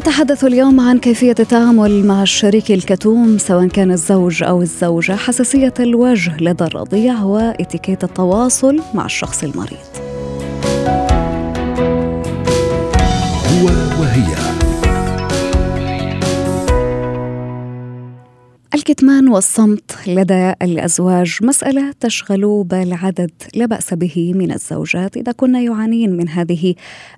نتحدث اليوم عن كيفية التعامل مع الشريك الكتوم سواء كان الزوج أو الزوجة حساسية الوجه لدى الرضيع وإتيكيت التواصل مع الشخص المريض. هو وهي. الكتمان والصمت لدى الأزواج مسألة تشغل بال عدد لا بأس به من الزوجات إذا كن يعانين من هذه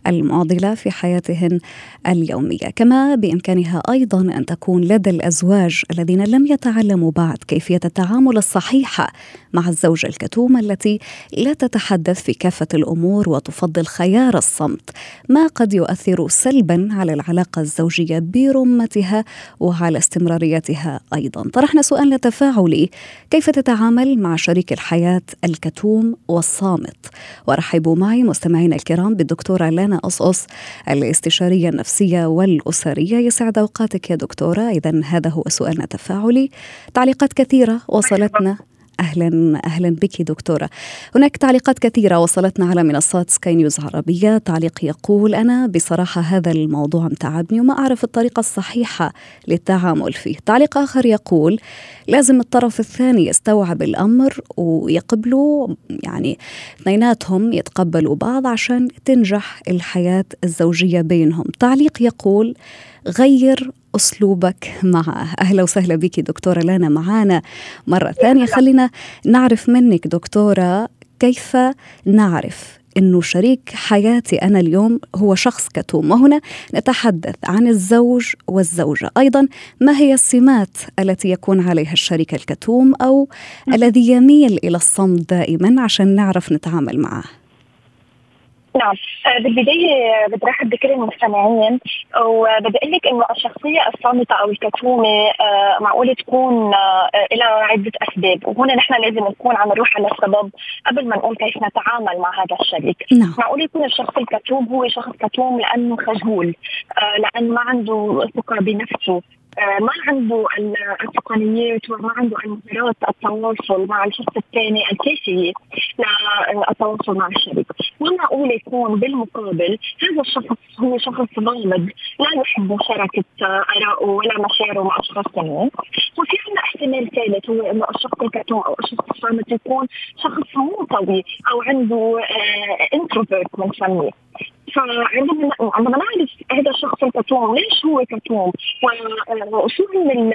المعضلة في حياتهن اليومية، كما بإمكانها أيضا أن تكون لدى الأزواج الذين لم يتعلموا بعد كيفية التعامل الصحيحه مع الزوجة الكتومة التي لا تتحدث في كافة الأمور وتفضل خيار الصمت، ما قد يؤثر سلبا على العلاقة الزوجية برمتها وعلى استمراريتها أيضا. طرحنا سؤال تفاعلي كيف تتعامل مع شريك الحياة الكتوم والصامت؟ ورحبوا معي مستمعينا الكرام بالدكتورة لانا أصأص الاستشارية النفسية والأسرية. يسعد أوقاتك يا دكتورة. إذا هذا هو سؤالنا التفاعلي تعليقات كثيرة. وصلتنا أهلا أهلا بك دكتورة. هناك تعليقات كثيرة وصلتنا على منصات سكاي نيوز عربية، تعليق يقول أنا بصراحة هذا الموضوع متعبني وما أعرف الطريقة الصحيحة للتعامل فيه. تعليق آخر يقول لازم الطرف الثاني يستوعب الأمر ويقبلوا يعني اثنيناتهم يتقبلوا بعض عشان تنجح الحياة الزوجية بينهم. تعليق يقول غير أسلوبك معه أهلا وسهلا بك دكتورة لانا معانا مرة ثانية. خلينا نعرف منك دكتورة كيف نعرف إنه شريك حياتي أنا اليوم هو شخص كتوم. وهنا نتحدث عن الزوج والزوجة. أيضا ما هي السمات التي يكون عليها الشريك الكتوم أو الذي يميل إلى الصمت دائما عشان نعرف نتعامل معه؟ نعم. بالبداية برحب بكل المستمعين وبدي أقول لك إنه الشخصية الصامتة أو الكتومة معقولة تكون لها عدة أسباب. وهنا نحن لازم نكون عم نروح على السبب قبل ما نقول كيف نتعامل مع هذا الشريك. نعم. معقول يكون الشخص الكتوم هو شخص كتوم لأنه خجول لأنه ما عنده ثقة بنفسه. ما عنده التقنيات وما عنده المهارات التواصل مع الشخص الثاني الكافية للتواصل مع الشريك، ومعقول يكون بالمقابل هذا الشخص هو شخص غامض لا يحب مشاركه آرائه ولا مشاعره مع أشخاص ثانيين، وفي عندنا احتمال ثالث هو إنه الشخص الكتوم أو الشخص الصامت يكون شخص منطوي أو عنده انتروفيرت بنسميه فعندما عندما نعرف هذا الشخص الكتوم ليش هو كتوم وشو من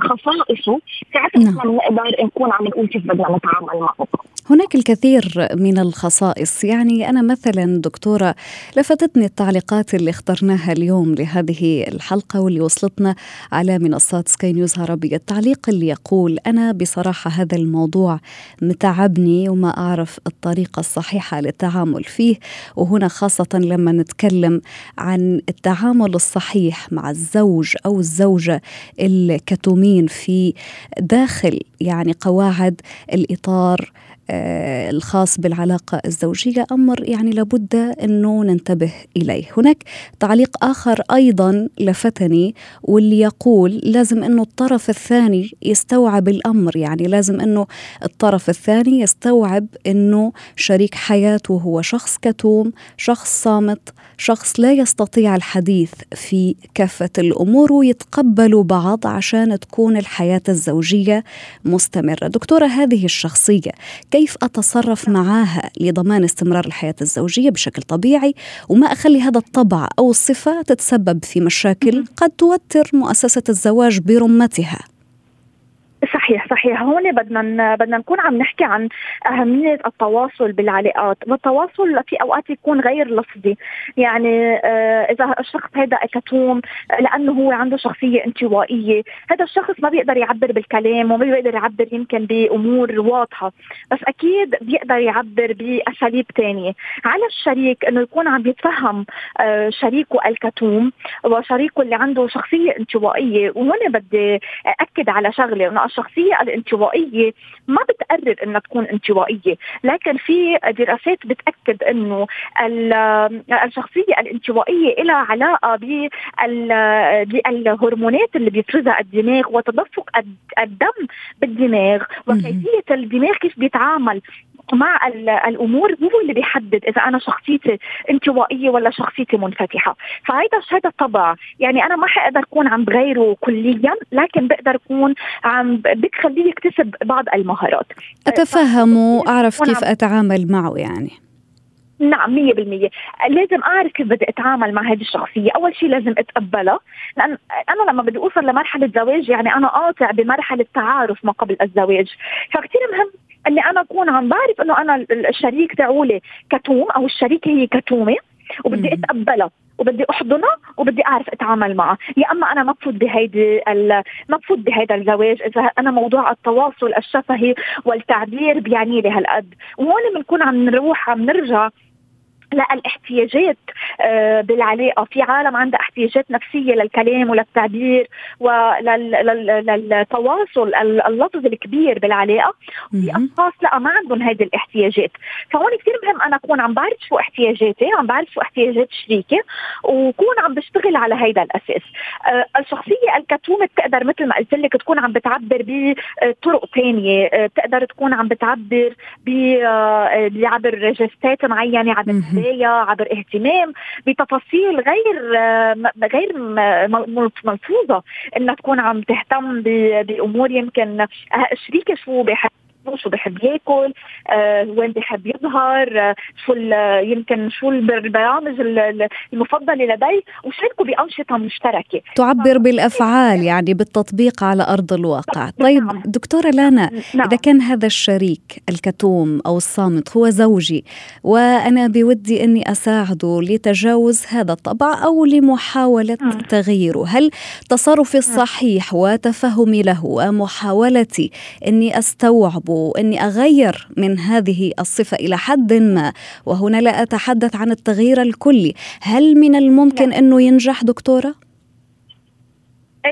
خصائصه ساعتها نعم. نقدر نكون عم نقول كيف بدنا نتعامل معه هناك الكثير من الخصائص. يعني أنا مثلا دكتورة لفتتني التعليقات اللي اخترناها اليوم لهذه الحلقة واللي وصلتنا على منصات سكاي نيوز عربية. التعليق اللي يقول أنا بصراحة هذا الموضوع متعبني وما أعرف الطريقة الصحيحة للتعامل فيه. وهنا خاصة لما نتكلم عن التعامل الصحيح مع الزوج أو الزوجة الكتومين في داخل يعني قواعد الإطار الخاص بالعلاقة الزوجية. أمر يعني لابد أنه ننتبه إليه. هناك تعليق آخر أيضا لفتني واللي يقول لازم أنه الطرف الثاني يستوعب الأمر. يعني لازم أنه الطرف الثاني يستوعب أنه شريك حياته هو شخص كتوم شخص صامت شخص لا يستطيع الحديث في كافة الأمور ويتقبلوا بعض عشان تكون الحياة الزوجية مستمرة. دكتورة هذه الشخصية كيف أتصرف معاها لضمان استمرار الحياة الزوجية بشكل طبيعي وما أخلي هذا الطبع أو الصفة تتسبب في مشاكل قد توتر مؤسسة الزواج برمتها؟ صحيح صحيح. هون بدنا بدنا نكون عم نحكي عن أهمية التواصل بالعلاقات والتواصل في أوقات يكون غير لفظي. يعني آه إذا الشخص هذا كتوم لأنه هو عنده شخصية انطوائية هذا الشخص ما بيقدر يعبر بالكلام وما بيقدر يعبر يمكن بأمور واضحة. بس أكيد بيقدر يعبر بأساليب ثانية على الشريك إنه يكون عم يتفهم آه شريكه الكتوم وشريكه اللي عنده شخصية انطوائية. وهون بدي اكد على شغلة إنه الشخصية الانطوائية ما بتقرر إنها تكون انطوائية لكن في دراسات بتأكد إنه الشخصية الانطوائية لها علاقة بالهرمونات اللي بيفرزها الدماغ وتدفق الدم بالدماغ وكيفية الدماغ كيف بيتعامل. مع الأمور هو اللي بيحدد إذا أنا شخصيتي انطوائية ولا شخصيتي منفتحة. فهيدا هذا طبع يعني أنا ما حقدر أكون عم بغيره كليا لكن بقدر أكون عم بخليه يكتسب بعض المهارات. أتفهم وأعرف كيف أتعامل معه يعني. نعم مية بالمية. لازم أعرف كيف بدي أتعامل مع هذه الشخصية. أول شيء لازم أتقبلها. لأن أنا لما بدي أوصل لمرحلة زواج يعني أنا قاطع بمرحلة تعارف ما قبل الزواج. فكتير مهم اني أنا أكون عم بعرف إنه أنا الشريك تاعولي كتوم أو الشريكه هي كتومة وبدي أتقبلها وبدي أحضنها وبدي أعرف أتعامل معها. يا أما أنا مبسوط بهيدي مبسوط بهذا الزواج إذا أنا موضوع التواصل الشفهي والتعبير بيعني لي هالقد. وهون بنكون عم نروح عم نرجع لا الاحتياجات آه، بالعلاقة. في عالم عندها احتياجات نفسية للكلام وللتعبير وللتواصل اللفظ الكبير بالعلاقة. وفي أشخاص لا ما عندهم هذه الاحتياجات. فهون كثير مهم أنا أكون عم بعرف شو احتياجاتي عم بعرف شو احتياجات شريكي وكون عم بشتغل على هذا الأساس. آه، الشخصية الكتومة بتقدر مثل ما قلت لك تكون عم بتعبر بطرق ثانية آه، بتقدر تكون عم بتعبر بعبر جستات معينة عبر هدايا عبر اهتمام بتفاصيل غير غير ملفوظة إنها تكون عم تهتم بأمور يمكن شريكة شو بحب شو بحب ياكل آه وين بحب يظهر آه شو يمكن شو البرامج المفضله لديه وشاركوا بأنشطة مشتركة تعبر بالأفعال يعني بالتطبيق على أرض الواقع طيب نعم. دكتورة لانا نعم. إذا كان هذا الشريك الكتوم أو الصامت هو زوجي وأنا بودي أني أساعده لتجاوز هذا الطبع أو لمحاولة م. تغييره هل تصرفي الصحيح وتفهمي له ومحاولتي أني أستوعبه واني أغير من هذه الصفة إلى حد ما وهنا لا أتحدث عن التغيير الكلي. هل من الممكن أنه ينجح دكتورة؟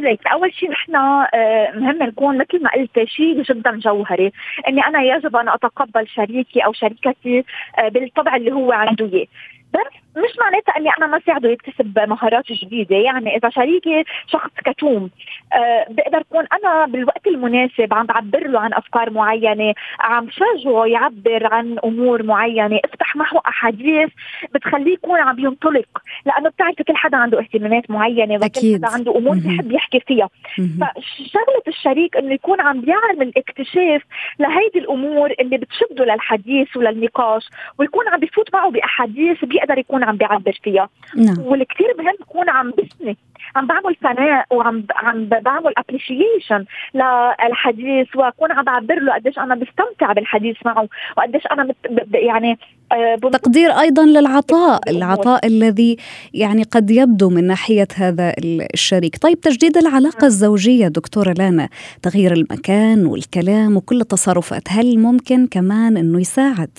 ليك أول شيء نحن آه، مهم نكون مثل ما قلت شيء جدا جوهري إني أنا يجب أن أتقبل شريكي أو شريكتي آه، بالطبع اللي هو عنده إياه. بس مش معناتها إني أنا ما ساعده يكتسب مهارات جديدة. يعني إذا شريكي شخص كتوم أه بقدر أكون أنا بالوقت المناسب عم بعبر له عن أفكار معينة عم شجعه يعبر عن أمور معينة أفتح معه أحاديث بتخليه يكون عم ينطلق. لأنه بتعرفي كل حدا عنده اهتمامات معينة وكل حدا عنده أمور بيحب يحكي فيها. فشغلة الشريك إنه يكون عم بيعمل اكتشاف لهيدي الأمور اللي بتشده للحديث وللنقاش ويكون عم بفوت معه بأحاديث بيقدر يكون عم بيعبر فيها نعم. والكثير مهم يكون عم بسني عم بعمل ثناء وعم عم بعمل ابريشيشن للحديث وأكون عم بعبر له قديش أنا بستمتع بالحديث معه وقديش أنا يعني آه، تقدير أيضا للعطاء العطاء الذي يعني قد يبدو من ناحية هذا الشريك طيب تجديد العلاقة. الزوجية دكتورة لانا تغيير المكان والكلام وكل التصرفات هل ممكن كمان إنه يساعد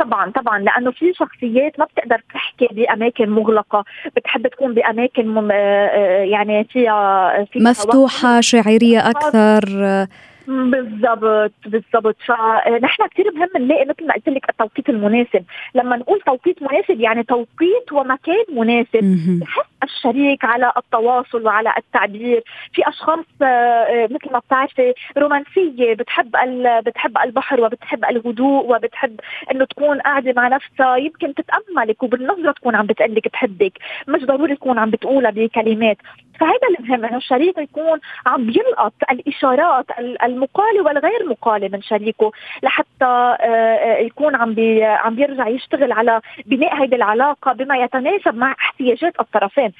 طبعا طبعا لأنه في شخصيات ما بتقدر تحكي بأماكن مغلقة بتحب تكون بأماكن مم... آه، آه، يعني فيها, فيها مفتوحة شعريه أكثر. بالضبط بالضبط. فنحن كثير مهم نلاقي مثل ما قلت لك التوقيت المناسب. لما نقول توقيت مناسب يعني توقيت ومكان مناسب. بحس الشريك على التواصل وعلى التعبير. في أشخاص آه، مثل ما بتعرفي رومانسية بتحب بتحب البحر وبتحب الهدوء وبتحب إنه تكون قاعدة مع نفسها. يمكن تتأملك وبالنظرة تكون عم بتقلك بحبك. مش ضروري تكون عم بتقولها بكلمات. فهذا المهم إنه الشريك يكون عم بيلقط الإشارات المقاله والغير مقاله من شريكه لحتى يكون عم بي عم بيرجع يشتغل على بناء هذه العلاقة بما يتناسب مع احتياجات الطرفين.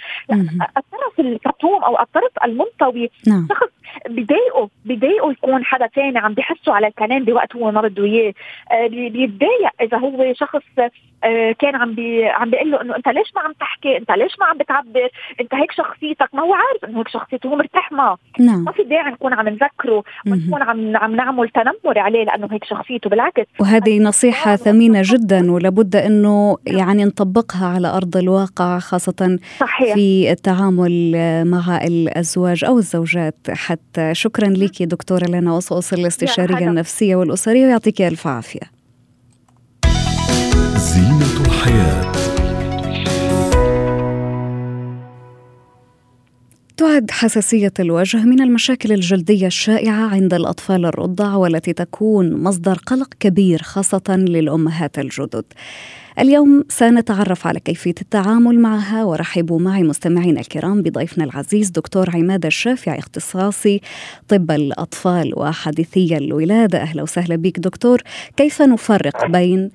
الطرف الكتوم أو الطرف المنطوي نعم. شخص بضايقه بضايقه يكون حدا ثاني عم بحسه على الكلام بوقت هو ما بده إياه. آه، بيتضايق إذا هو شخص آه، كان عم بي عم بيقول له إنه أنت ليش ما عم تحكي؟ أنت ليش ما عم بتعبر؟ أنت هيك شخصيتك. ما هو عارف إنه هيك شخصيته هو مرتاح معه نعم. ما في داعي نكون عم نذكره ونكون عم عم نعمل تنمر عليه لأنه هيك شخصيته. بالعكس. وهذه نصيحة ثمينة جدا ولابد إنه يعني نطبقها على أرض الواقع خاصة صحيح. في التعامل مع الأزواج أو الزوجات حتى. شكرا لك دكتورة لنا وصوص الاستشارية النفسية والأسرية ويعطيك ألف عافية. زينة الحياة. تعد حساسية الوجه من المشاكل الجلدية الشائعة عند الأطفال الرضع والتي تكون مصدر قلق كبير خاصة للأمهات الجدد. اليوم سنتعرف على كيفية التعامل معها ورحبوا معي مستمعينا الكرام بضيفنا العزيز دكتور عماد الشافعي اختصاصي طب الأطفال وحديثي الولادة. أهلا وسهلا بك دكتور. كيف نفرق بين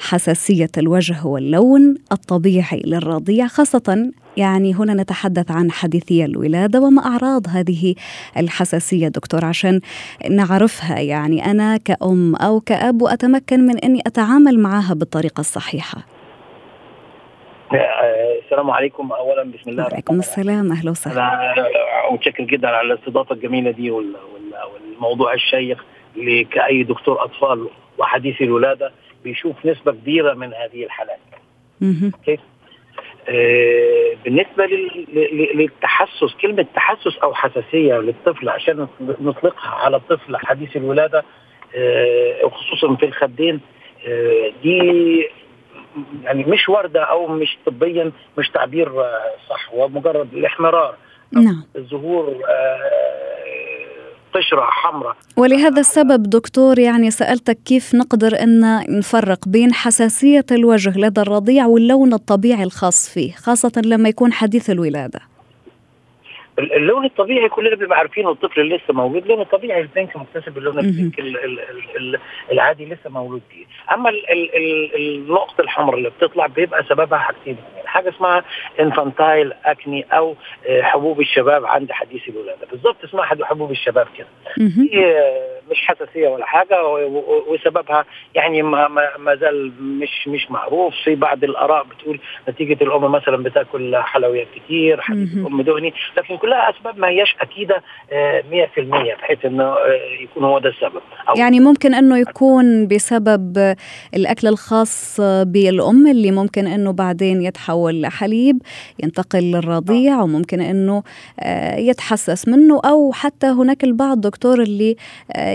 حساسية الوجه واللون الطبيعي للرضيع خاصة يعني هنا نتحدث عن حديثي الولادة وما أعراض هذه الحساسية دكتور عشان نعرفها. يعني أنا كأم أو كأب وأتمكن من أني أتعامل معها بالطريقة الصحيحة. السلام عليكم. اولا بسم الله وعليكم السلام. أهلا وسهلا. متشكر جدا على الاستضافة الجميلة دي والموضوع الشيق كاي دكتور أطفال وحديث الولادة. بيشوف نسبة كبيرة من هذه الحالات. كيف؟ آه بالنسبة للتحسس كلمة تحسس أو حساسية للطفل عشان نطلقها على الطفل حديث الولادة آه وخصوصا في الخدين آه دي يعني مش وردة أو مش طبيا مش تعبير صح هو مجرد الاحمرار نعم الظهور قشرة حمراء. ولهذا السبب دكتور يعني سألتك كيف نقدر أن نفرق بين حساسية الوجه لدى الرضيع واللون الطبيعي الخاص فيه خاصة لما يكون حديث الولادة. اللون الطبيعي كلنا بنبقى عارفين الطفل اللي لسه مولود لونه طبيعي البنك مكتسب اللون البنك العادي لسه مولود فيه. أما النقطه الحمراء اللي بتطلع بيبقى سببها حاجتين. حاجة اسمها انفانتايل اكني أو آه، حبوب الشباب عند حديث الولادة. بالظبط اسمها حبوب الشباب كده. مش حساسية ولا حاجة وسببها يعني ما, ما زال مش مش معروف. في بعض الآراء بتقول نتيجة الأم مثلا بتاكل حلويات كتير الأم دهني. لكن كلها أسباب ما هياش أكيدة 100% آه، بحيث إنه آه، يكون هو ده السبب. يعني ممكن إنه يكون بسبب الأكل الخاص بالأم اللي ممكن إنه بعدين يتحول لحليب ينتقل للرضيع وممكن إنه آه، يتحسس منه أو حتى هناك البعض دكتور اللي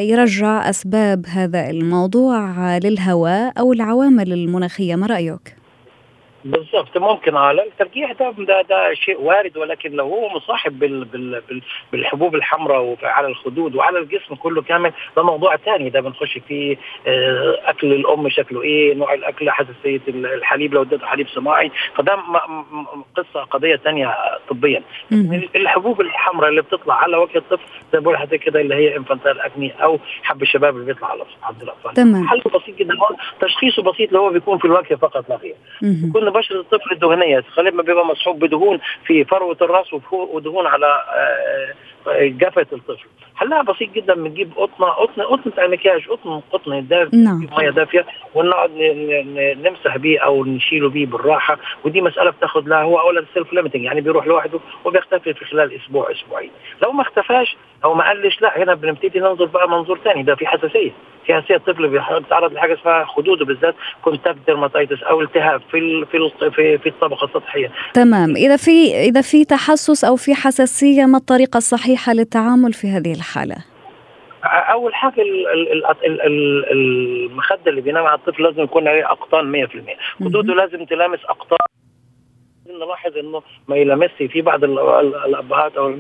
يرجع أسباب هذا الموضوع للهواء أو العوامل المناخية ما رأيك؟ بالضبط ممكن على الترجيح ده, ده ده شيء وارد ولكن لو هو مصاحب بال بال بال بالحبوب الحمراء وعلى الخدود وعلى الجسم كله كامل ده موضوع ثاني ده بنخش فيه آه، أكل الأم شكله إيه نوع الأكل حساسية الحليب لو اديته حليب صناعي. فده قصة قضية ثانية طبيا. الحبوب الحمراء اللي بتطلع على وجه الطفل زي بقول كده اللي هي انفانتال أكني أو حب الشباب اللي بيطلع على عند الاطفال تمام. حل بسيط جدا تشخيصه بسيط اللي هو بيكون في الوجه فقط لا غير. بشره الطفل الدهنية. غالبا بيبقى مصحوب بدهون في فروة الرأس ودهون على آه، جفه الطفل. حلها بسيط جدا بنجيب قطنة قطنة قطنة المكياج قطن قطن دافية نعم. مية دافية ونقعد نمسح بيه أو نشيله بيه بالراحة. ودي مسألة بتاخد لها هو اولا self limiting يعني بيروح لوحده وبيختفي في خلال أسبوع أسبوعين. لو ما اختفاش أو ما قلش لا هنا بنبتدي ننظر بقى منظور ثاني ده في حساسية. في حساسيه الطفل بيتعرض لحاجة اسمها خدوده بالذات contact dermatitis أو التهاب في في في, في الطبقة السطحية. تمام. إذا في إذا في تحسس أو في حساسية ما الطريقة الصحيحة للتعامل في هذه الحالة؟ أول حاجة المخدة اللي بينام على الطفل لازم يكون عليه أقطان 100% خدوده لازم تلامس أقطان نلاحظ إنه ما يلمسي في بعض الأبهات أو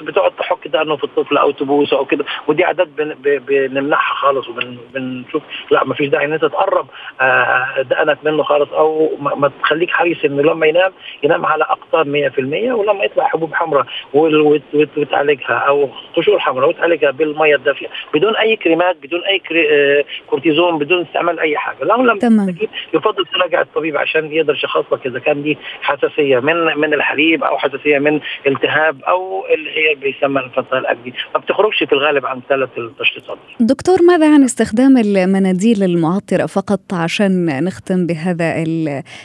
بتقعد تحك دقنه في الطفل أو تبوسه أو كده ودي عادات بنمنعها خالص وبنشوف لا ما فيش داعي إن أنت تقرب آه، دقنك منه خالص أو ما تخليك حريص إنه لما ينام ينام على أقطار 100% ولما يطلع حبوب حمراء وتعالجها أو قشور حمراء وتعالجها بالمية الدافية بدون أي كريمات بدون أي آه، كورتيزون بدون استعمال أي حاجة لو لم. يفضل تراجع الطبيب عشان يقدر يشخص لك إذا كان دي حساسية من من الحليب أو حساسية من التهاب أو اللي هي بيسمى الانفصال الاكلي ما بتخرجش في الغالب عن ثلاث التشخيصات دكتور ماذا عن استخدام المناديل المعطرة فقط عشان نختم بهذا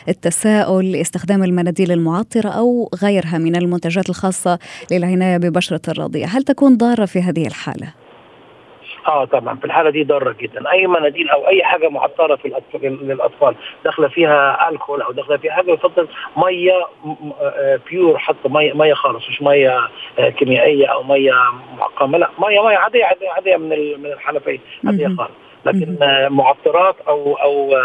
التساؤل؟ استخدام المناديل المعطرة أو غيرها من المنتجات الخاصة للعناية ببشرة الرضيع. هل تكون ضارة في هذه الحالة؟ آه طبعا في الحالة دي ضارة جدا. أي مناديل أو أي حاجة معطره في الاطفال للأطفال. داخلة فيها الكحول أو داخلة فيها حاجة يفضل مية بيور حتى. مية مية خالص. مش مية آه، كيميائية أو مية معقمة. لا مية مية عادية عادية, عادية من من الحنفية. عادية خالص. لكن معطرات أو أو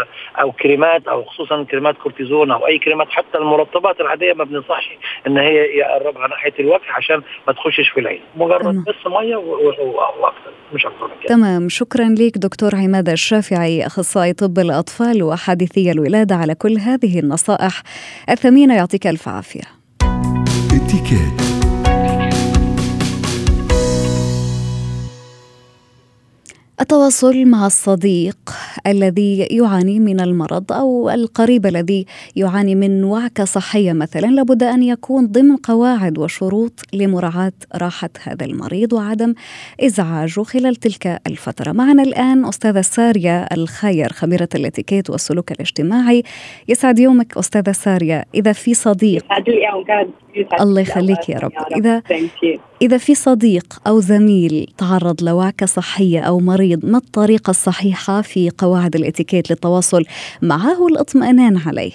أو كريمات أو خصوصا كريمات كورتيزون أو أي كريمات حتى المرطبات العادية ما بننصحش إن هي يقربها ناحية الوجه عشان ما تخشش في العين. مجرد بس مية وأكثر مش أكثر من كده. تمام. شكرا لك دكتور عماد الشافعي أخصائي طب الأطفال وحادثي الولادة على كل هذه النصائح. الثمينه يعطيك ألف عافية. التواصل مع الصديق الذي يعاني من المرض أو القريب الذي يعاني من وعكة صحية مثلا لابد أن يكون ضمن قواعد وشروط لمراعاة راحة هذا المريض وعدم إزعاجه خلال تلك الفترة. معنا الآن أستاذة سارية الخير خبيرة الاتيكيت والسلوك الاجتماعي. يسعد يومك أستاذة سارية، إذا في صديق الله يخليك يا رب. إذا إذا في صديق أو زميل تعرض لوعكه صحية أو مريض ما الطريقة الصحيحة في قواعد الإتيكيت للتواصل معه والاطمئنان عليه؟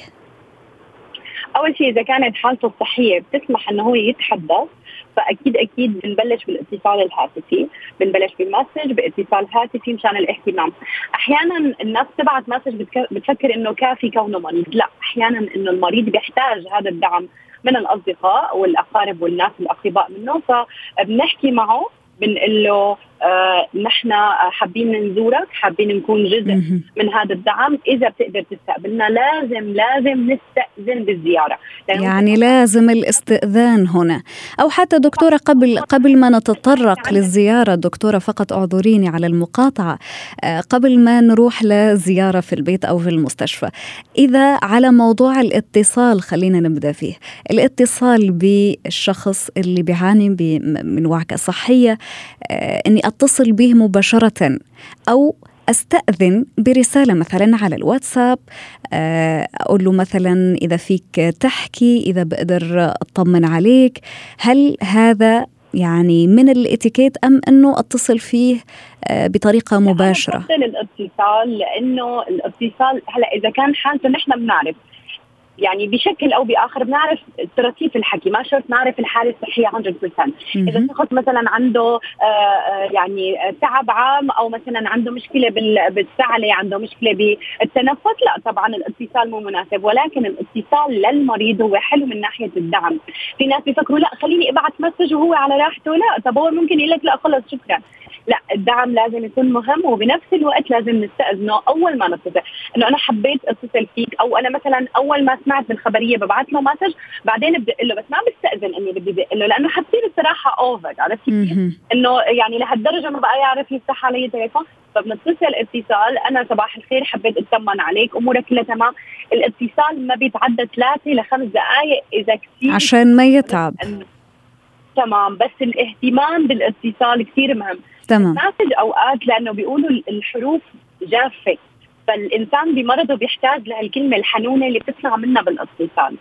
أول شيء إذا كانت حالته الصحيه بتسمح إنه هو يتحدث. فأكيد أكيد بنبلش بالاتصال الهاتفي. بنبلش بالمسج باتصال هاتفي مشان الاهتمام. أحيانا الناس تبعت مسج بتفكر إنه كافي كونه مريض. لا أحيانا إنه المريض بيحتاج هذا الدعم. من الأصدقاء والأقارب والناس الأقرباء منه فبنحكي معه بنقول له نحن حابين نزورك حابين نكون جزء من هذا الدعم. إذا بتقدر تستقبلنا لازم لازم نستأذن بالزيارة. يعني لازم الاستئذان هنا. أو حتى دكتورة قبل قبل ما نتطرق للزيارة دكتورة فقط اعذريني على المقاطعة. آه قبل ما نروح لزيارة في البيت أو في المستشفى إذا على موضوع الاتصال خلينا نبدأ فيه. الاتصال بالشخص اللي بيعاني من وعكة صحية آه إني أتصل به مباشرة أو أستأذن برسالة مثلا على الواتساب آه، أقول له مثلا إذا فيك تحكي إذا بقدر أطمن عليك هل هذا يعني من الإتيكيت أم أنه أتصل فيه آه، بطريقة مباشرة؟ الإتصال لأنه الإتصال هلأ إذا كان حالته نحن بنعرف يعني بشكل أو بآخر بنعرف ترتيب الحكي ما شرط نعرف الحالة الصحية 100% إذا شخص مثلا عنده آه، آه، يعني تعب عام أو مثلا عنده مشكلة بالسعله عنده مشكلة بالتنفس لا طبعا الاتصال مو مناسب. ولكن الاتصال للمريض هو حلو من ناحية الدعم. في ناس بيفكروا لا خليني أبعث message وهو على راحته لا طب هو ممكن يقول لك لا خلص شكرا. لا الدعم لازم يكون مهم وبنفس الوقت لازم نستأذنه أول ما نتصل. إنه أنا حبيت أتصل فيك أو أنا مثلا أول ما سمعت بالخبرية ببعث له message بعدين بدي له بس ما بستأذن إني بدي بدق له لأنه حتصير الصراحه over عرفت كيف؟ إنه يعني لهالدرجة ما بقى يعرف يفتح علي تليفون. فبنتصل اتصال أنا صباح الخير حبيت اطمن عليك أمورك كلها تمام. الاتصال ما بيتعدى ثلاثة لخمس دقائق إذا كثير عشان ما يتعب. تمام بس الاهتمام بالاتصال كثير مهم. تمام. المسج أوقات لأنه بيقولوا الحروف جافة. فالإنسان بمرضه بيحتاج لهالكلمة الحنونة اللي بتطلع منها بالاتصال.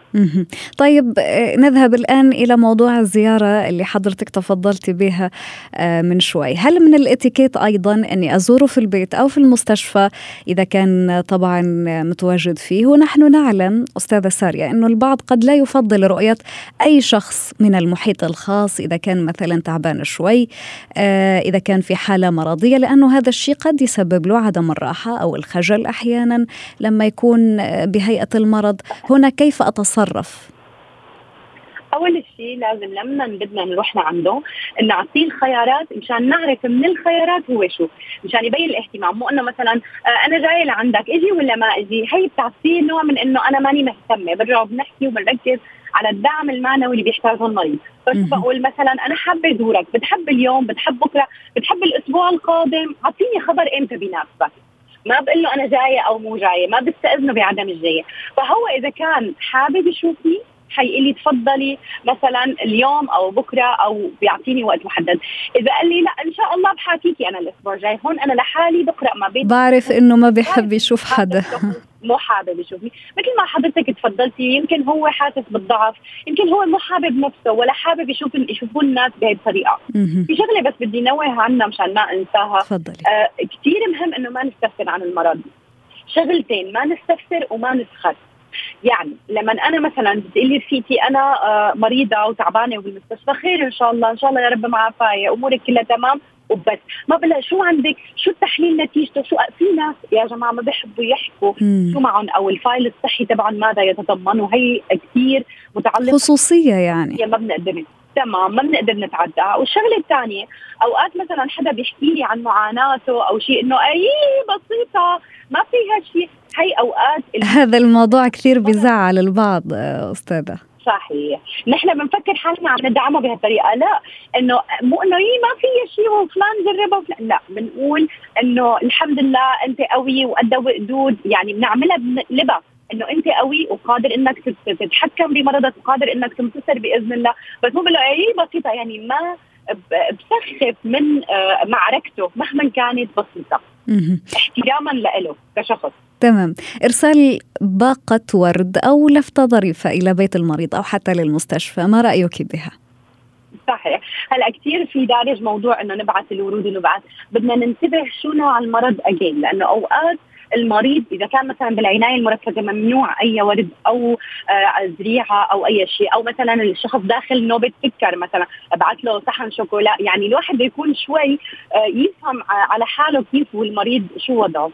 طيب آه، نذهب الآن إلى موضوع الزيارة اللي حضرتك تفضلتي بها آه، من شوي، هل من الإتيكيت أيضا أني أزوره في البيت أو في المستشفى؟ إذا كان طبعا متواجد فيه. ونحن نعلم أستاذة سارية إنه البعض قد لا يفضل رؤية أي شخص من المحيط الخاص إذا كان مثلا تعبان شوي آه، إذا كان في حالة مرضية لأنه هذا الشيء قد يسبب له عدم الراحة أو الخجل. الخجل أحيانا لما يكون بهيئة المرض. هنا كيف أتصرف؟ أول شيء لازم لما بدنا نروح لعنده نعطيه الخيارات مشان نعرف من الخيارات هو شو. مشان يبين الاهتمام. مو إنه مثلا آه أنا جاي لعندك إجي ولا ما إجي؟ هي بتعطيه نوع من إنه أنا ماني مهتمة. برجع بنحكي وبنركز على الدعم المعنوي اللي بيحتاجه المريض. بس بقول مثلا أنا حابة ازورك بتحب اليوم؟ بتحب بكرة؟ بتحب الأسبوع القادم؟ أعطيني خبر إمتى بيناسبك. ما بقول له أنا جاية أو مو جاية ما بستأذنه بعدم الجاية. فهو إذا كان حابب يشوفني حيقول لي تفضلي مثلا اليوم أو بكرة أو بيعطيني وقت محدد. إذا قال لي لا إن شاء الله بحاكيكي أنا الأسبوع الجاي. هون أنا لحالي بقرأ ما بين بعرف إنه ما بيحب يشوف حدا. مو حابب يشوفني. مثل ما حضرتك تفضلتي يمكن هو حاسس بالضعف. يمكن هو مو حابب نفسه ولا حابب يشوف يشوفون الناس بهي الطريقة. في شغلة بس بدي نوه عنها مشان ما أنساها. تفضلي. آه كثير مهم إنه ما نستفسر عن المرض. شغلتين ما نستفسر وما نسخر. يعني لما أنا مثلا بتقلي رفيقتي أنا آه مريضة وتعبانة وبالمستشفى خير إن شاء الله إن شاء الله يا رب معافايه أمورك كلها تمام وبس. ما بلا شو عندك؟ شو التحليل نتيجته؟ شو في ناس يا جماعة ما بيحبوا يحكوا مم. شو معهم أو ال file الصحي تبعهم ماذا يتضمن؟ وهي كثير متعلقة خصوصية يعني. ما بنقدر تمام ما بنقدر نتعدى. والشغلة الثانية أوقات مثلا حدا بيحكي لي عن معاناته أو شيء إنه إي بسيطة ما فيها شيء هي أوقات هذا الموضوع كثير بيزعل البعض أستاذة. صحيح. نحن بنفكر حالنا عم ندعمه بهالطريقة. لا إنه مو إنه هي ما فيها شيء وفلان جربها وفلان. لا بنقول إنه الحمد لله أنت قوي وقد وقدود يعني بنعملها بنقلبها إنه أنت قوي وقادر إنك تتحكم بمرضك وقادر إنك تنتصر بإذن الله. بس مو هي بسيطة يعني ما بسخف من معركته مهما كانت بسيطة. احتراما له كشخص. تمام. إرسال باقة ورد أو لفتة ظريفة إلى بيت المريض أو حتى للمستشفى ما رأيك بها؟ صحيح. هلأ كثير في دارج موضوع إنه نبعث الورود ونبعث. بدنا ننتبه شو نوع المرض اجين لأنه أوقات المريض إذا كان مثلا بالعناية المركزة ممنوع أي ورد أو آه زريعة أو أي شيء أو مثلا الشخص داخل نوبة سكر مثلا أبعث له صحن شوكولا يعني الواحد بيكون شوي آه يفهم على حاله كيف والمريض شو وضعه.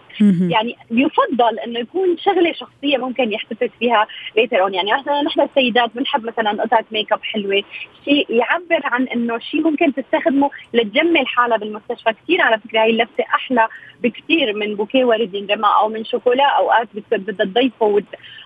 يعني يفضل إنه يكون شغلة شخصية ممكن يحتفظ فيها later on يعني مثلا نحن السيدات بنحب مثلا قطعة ميك اب حلوة شيء يعبر عن إنه شيء ممكن تستخدمه لتجمل حالها بالمستشفى. كثير على فكرة هي اللفتة أحلى بكثير من بوكيه ورد أو من شوكولا أوقات بدها تضيفه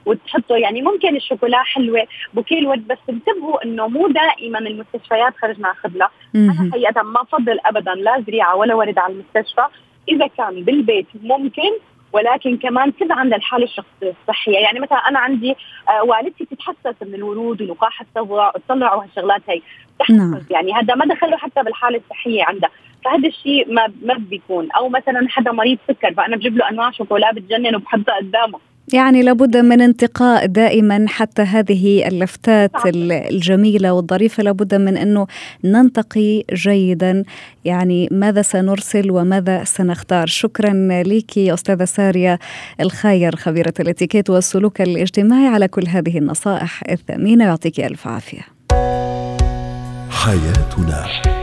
وتحطه. يعني ممكن الشوكولا حلوة بوكيه الورد بس انتبهوا إنه مو دائما المستشفيات خرج ناخذ لها أنا حقيقه ما أفضل ابدا لا زريعة ولا ورد على المستشفى. إذا كان بالبيت ممكن ولكن كمان تبعا للحالة الشخصية الصحية. يعني مثلا أنا عندي آه والدتي بتتحسس من الورود ولقاح التطلع وهالشغلات هي. نعم. يعني هذا ما دخله حتى بالحالة الصحية عندها. فهذا الشيء ما ما بيكون. أو مثلا حدا مريض سكر فأنا بجيب له أنواع شوكولا بتجنن وبحطها قدامه. يعني لابد من انتقاء دائما حتى هذه اللفتات الجميلة والظريفة. لابد من أنه ننتقي جيدا. يعني ماذا سنرسل وماذا سنختار؟ شكرا لك أستاذة سارية الخاير خبيرة الاتيكيت والسلوك الاجتماعي على كل هذه النصائح الثمينة. يعطيك ألف عافية. حياتنا.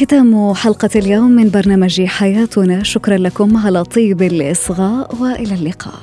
ختام حلقة اليوم من برنامج حياتنا. شكرا لكم على طيب الإصغاء وإلى اللقاء.